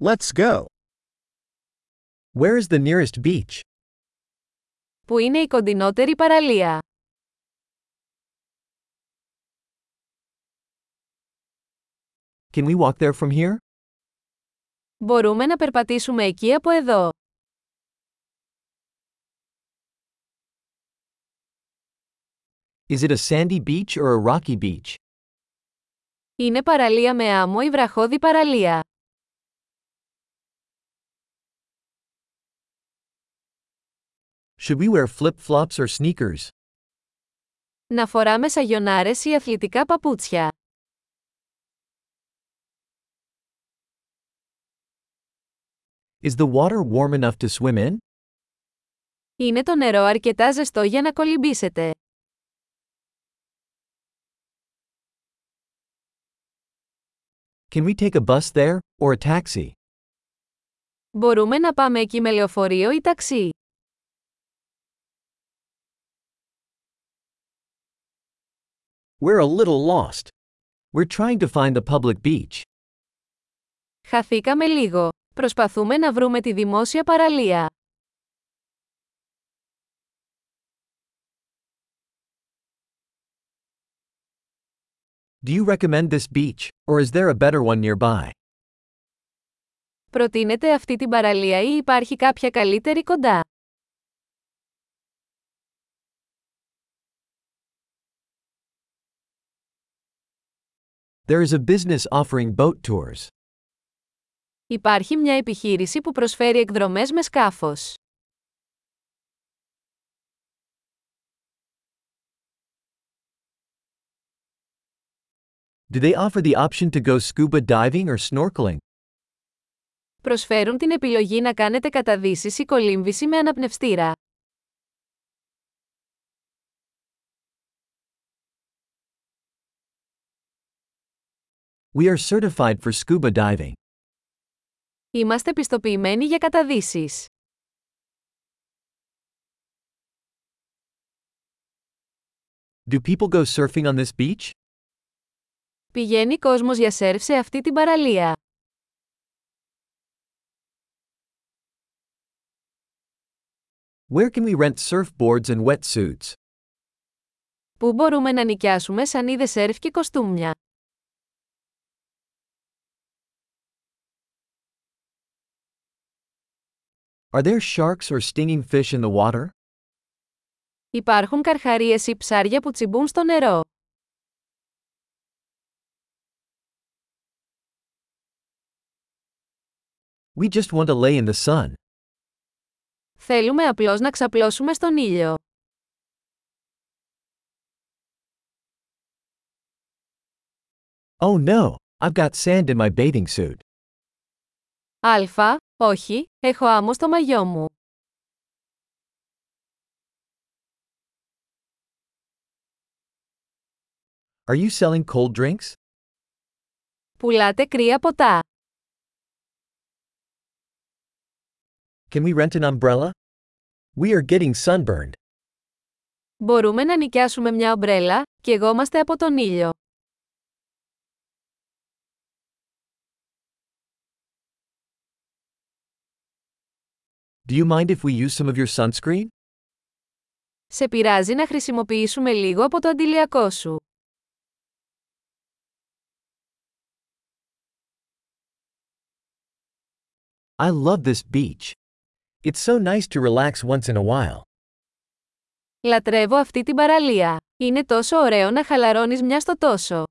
Let's go. Where is the nearest beach? Πού είναι η κοντινότερη παραλία? Can we walk there from here? Μπορούμε να περπατήσουμε εκεί από εδώ. Is it a sandy beach or a rocky beach? Είναι παραλία με άμμο ή βραχώδη παραλία. Should we wear flip-flops or sneakers? Να φοράμε σαγιονάρες ή αθλητικά παπούτσια. Is the water warm enough to swim in? Είναι το νερό αρκετά ζεστό για να κολυμπήσετε. Can we take a bus there, or a taxi? Μπορούμε να πάμε εκεί με λεωφορείο ή ταξί. We're a little lost. We're trying to find the public beach. Χαθήκαμε λίγο. Προσπαθούμε να βρούμε τη δημόσια παραλία. Do you recommend this beach, or is there a better one nearby? Προτείνετε αυτή την παραλία ή υπάρχει κάποια καλύτερη κοντά. There is a business offering boat tours. Υπάρχει μια επιχείρηση που προσφέρει εκδρομές με σκάφος. Do they offer the option to go scuba diving or snorkeling? Προσφέρουν την επιλογή να κάνετε καταδύσεις ή κολύμβηση με αναπνευστήρα. We are certified for scuba diving. Είμαστε πιστοποιημένοι για καταδύσεις. Do people go surfing on this beach? Πηγαίνει κόσμος για σερφ σε αυτή την παραλία. Where can we rent surfboards and wetsuits? Πού μπορούμε να νοικιάσουμε σανίδες σερφ και κοστούμια; Are there sharks or stinging fish in the water? Υπάρχουν καρχαρίες ή ψάρια που τσιμπούν στο νερό. We just want to lay in the sun. Θέλουμε απλώς να ξαπλώσουμε στον ήλιο. Oh no, I've got sand in my bathing suit. Αλφα, όχι, έχω άμμο στο μαγιό μου. Are you selling cold drinks? Πουλάτε κρύα ποτά. Can we rent an umbrella? We are getting sunburned. Μπορούμε να νοικιάσουμε μια ομπρέλα, και είμαστε από τον ήλιο. Do you mind if we use some of your sunscreen? Σε πειράζει να χρησιμοποιήσουμε λίγο από το αντιλιακό σου. I love this beach. It's so nice to relax once in a while. Λατρεύω αυτή την παραλία. Είναι τόσο ωραίο να χαλαρώνεις μια στο τόσο.